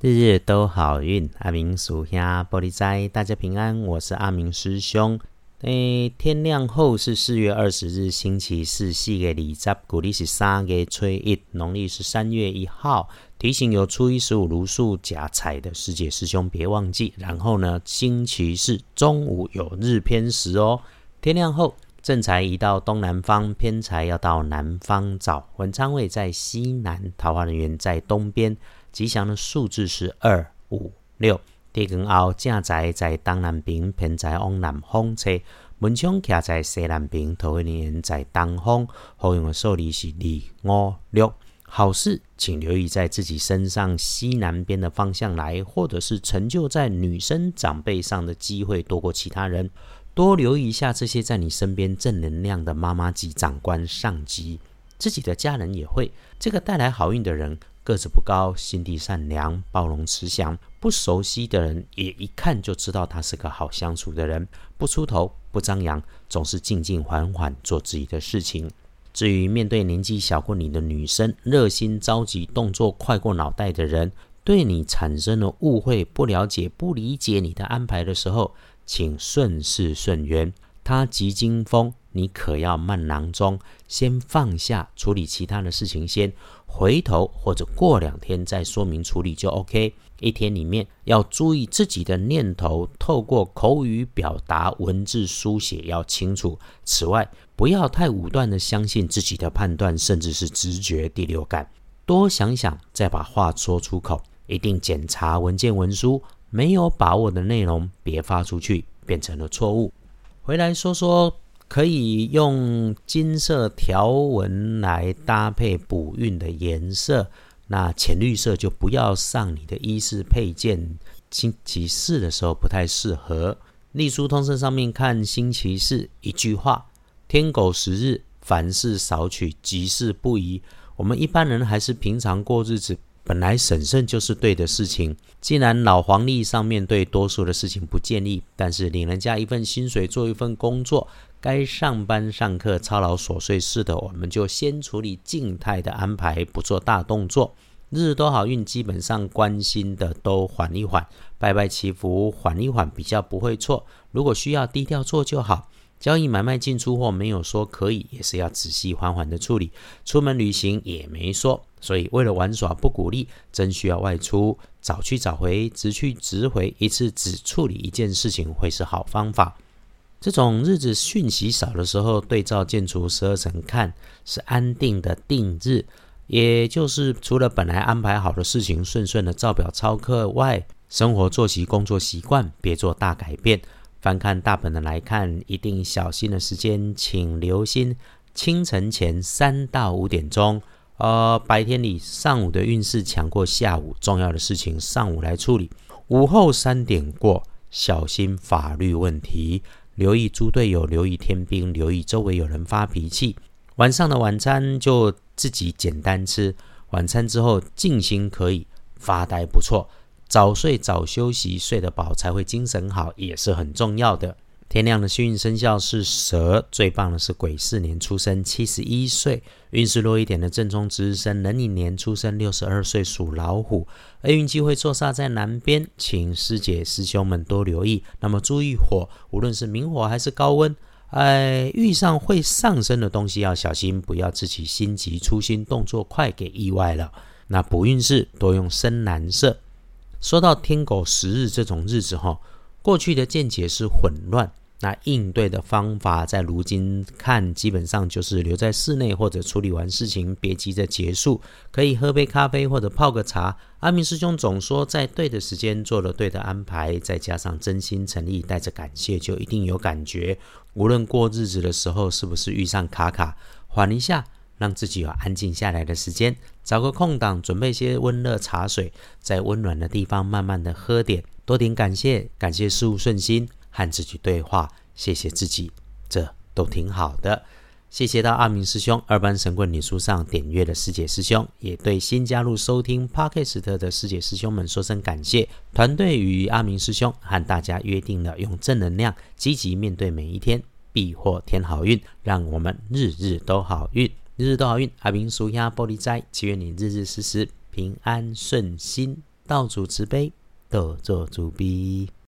日日都好运，阿明属下玻璃斋，大家平安。我是阿明师兄。诶，天亮后是四月二十日，星期四，四月二十，古历是三月初一，农历是三月一号。提醒有初一十五如数加彩的师姐师兄别忘记。然后呢，星期四中午有日偏食哦。天亮后，正财移到东南方，偏财要到南方找。文昌位在西南，桃花人员在东边。吉祥的数字是二五六。地根后正宅在东南边，偏在往南方车。门窗徛在西南边，头一年在东方。好用的数字是二五六。好事请留意在自己身上西南边的方向来，或者是成就在女生长辈上的机会多过其他人。多留意一下这些在你身边正能量的妈妈级长官、上级，自己的家人也会。这个带来好运的人。个子不高，心地善良，包容慈祥。不熟悉的人也一看就知道他是个好相处的人。不出头，不张扬，总是静静缓缓做自己的事情。至于面对年纪小过你的女生，热心着急，动作快过脑袋的人，对你产生了误会、不了解、不理解你的安排的时候，请顺势顺缘。他急惊风，你可要慢囊中，先放下，处理其他的事情先。回头或者过两天再说明处理就 OK。一天里面要注意自己的念头，透过口语表达、文字书写要清楚。此外，不要太武断的相信自己的判断，甚至是直觉、第六感。多想想再把话说出口。一定检查文件文书，没有把握的内容别发出去，变成了错误。回来说说。可以用金色条纹来搭配补运的颜色，那浅绿色就不要上你的衣饰配件。星期四的时候不太适合。隶书通身上面看星期四一句话：天狗十日，凡事少取，吉事不宜。我们一般人还是平常过日子。本来审慎就是对的事情，既然老黄历上面对多数的事情不建议，但是领人家一份薪水做一份工作，该上班上课操劳琐碎事的，我们就先处理静态的安排，不做大动作。日多好运，基本上关心的都缓一缓，拜拜祈福缓一缓比较不会错。如果需要低调做就好。交易买卖进出货没有说可以，也是要仔细缓缓的处理。出门旅行也没说，所以为了玩耍不鼓励，真需要外出早去早回，直去直回，一次只处理一件事情会是好方法。这种日子讯息少的时候，对照建筑十二层看是安定的定日，也就是除了本来安排好的事情顺顺的照表操课外，生活作息工作习惯别做大改变。翻看大本的来看，一定小心的时间，请留心清晨前三到五点钟。呃，白天里上午的运势强过下午，重要的事情上午来处理。午后三点过，小心法律问题，留意猪队友，留意天兵，留意周围有人发脾气。晚上的晚餐就自己简单吃，晚餐之后静心可以发呆，不错。早睡早休息，睡得饱才会精神好，也是很重要的。天亮的幸运生肖是蛇，最棒的是癸巳年出生，七十一岁。运势弱一点的正冲值日生壬寅年出生，六十二岁属老虎。而运机会坐煞在南边，请师姐师兄们多留意。那么注意火，无论是明火还是高温，哎，遇上会上升的东西要小心，不要自己心急粗心，动作快给意外了。那补运势多用深蓝色。说到天狗十日这种日子哈，过去的见解是混乱，那应对的方法在如今看，基本上就是留在室内或者处理完事情别急着结束，可以喝杯咖啡或者泡个茶。阿明师兄总说，在对的时间做了对的安排，再加上真心诚意，带着感谢，就一定有感觉。无论过日子的时候是不是遇上卡卡，缓一下。让自己有安静下来的时间，找个空档，准备些温热茶水，在温暖的地方慢慢的喝点，多点感谢，感谢事物顺心，和自己对话，谢谢自己，这都挺好的。谢谢到阿明师兄二班神棍女书上点阅的师姐师兄，也对新加入收听 Podcast 的师姐师兄们说声感谢。团队与阿明师兄和大家约定了，用正能量积极面对每一天，必获天好运，让我们日日都好运。日日都好运，阿明属下玻璃斋，祈愿你日日时时平安顺心。道主慈悲，多做主笔。